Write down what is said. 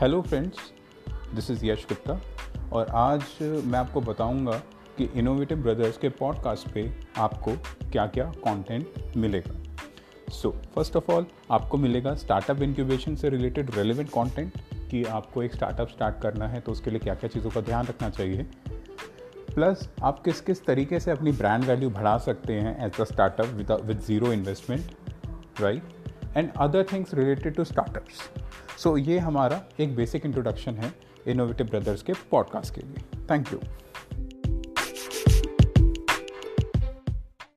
Hello friends this is Yash Gupta और आज मैं आपको बताऊँगा कि इनोवेटिव ब्रदर्स के पॉडकास्ट पे आपको क्या क्या कंटेंट मिलेगा। सो फ़र्स्ट ऑफ़ ऑल आपको मिलेगा स्टार्टअप इंक्यूबेशन से रिलेटेड रेलिवेंट कंटेंट कि आपको एक स्टार्टअप स्टार्ट करना है तो उसके लिए क्या क्या चीज़ों का ध्यान रखना चाहिए। प्लस आप किस किस तरीके से अपनी ब्रांड वैल्यू बढ़ा सकते हैं as a startup with zero investment right and other things related to startups so ये हमारा एक बेसिक इंट्रोडक्शन है इनोवेटिव ब्रदर्स के पॉडकास्ट के लिए. Thank you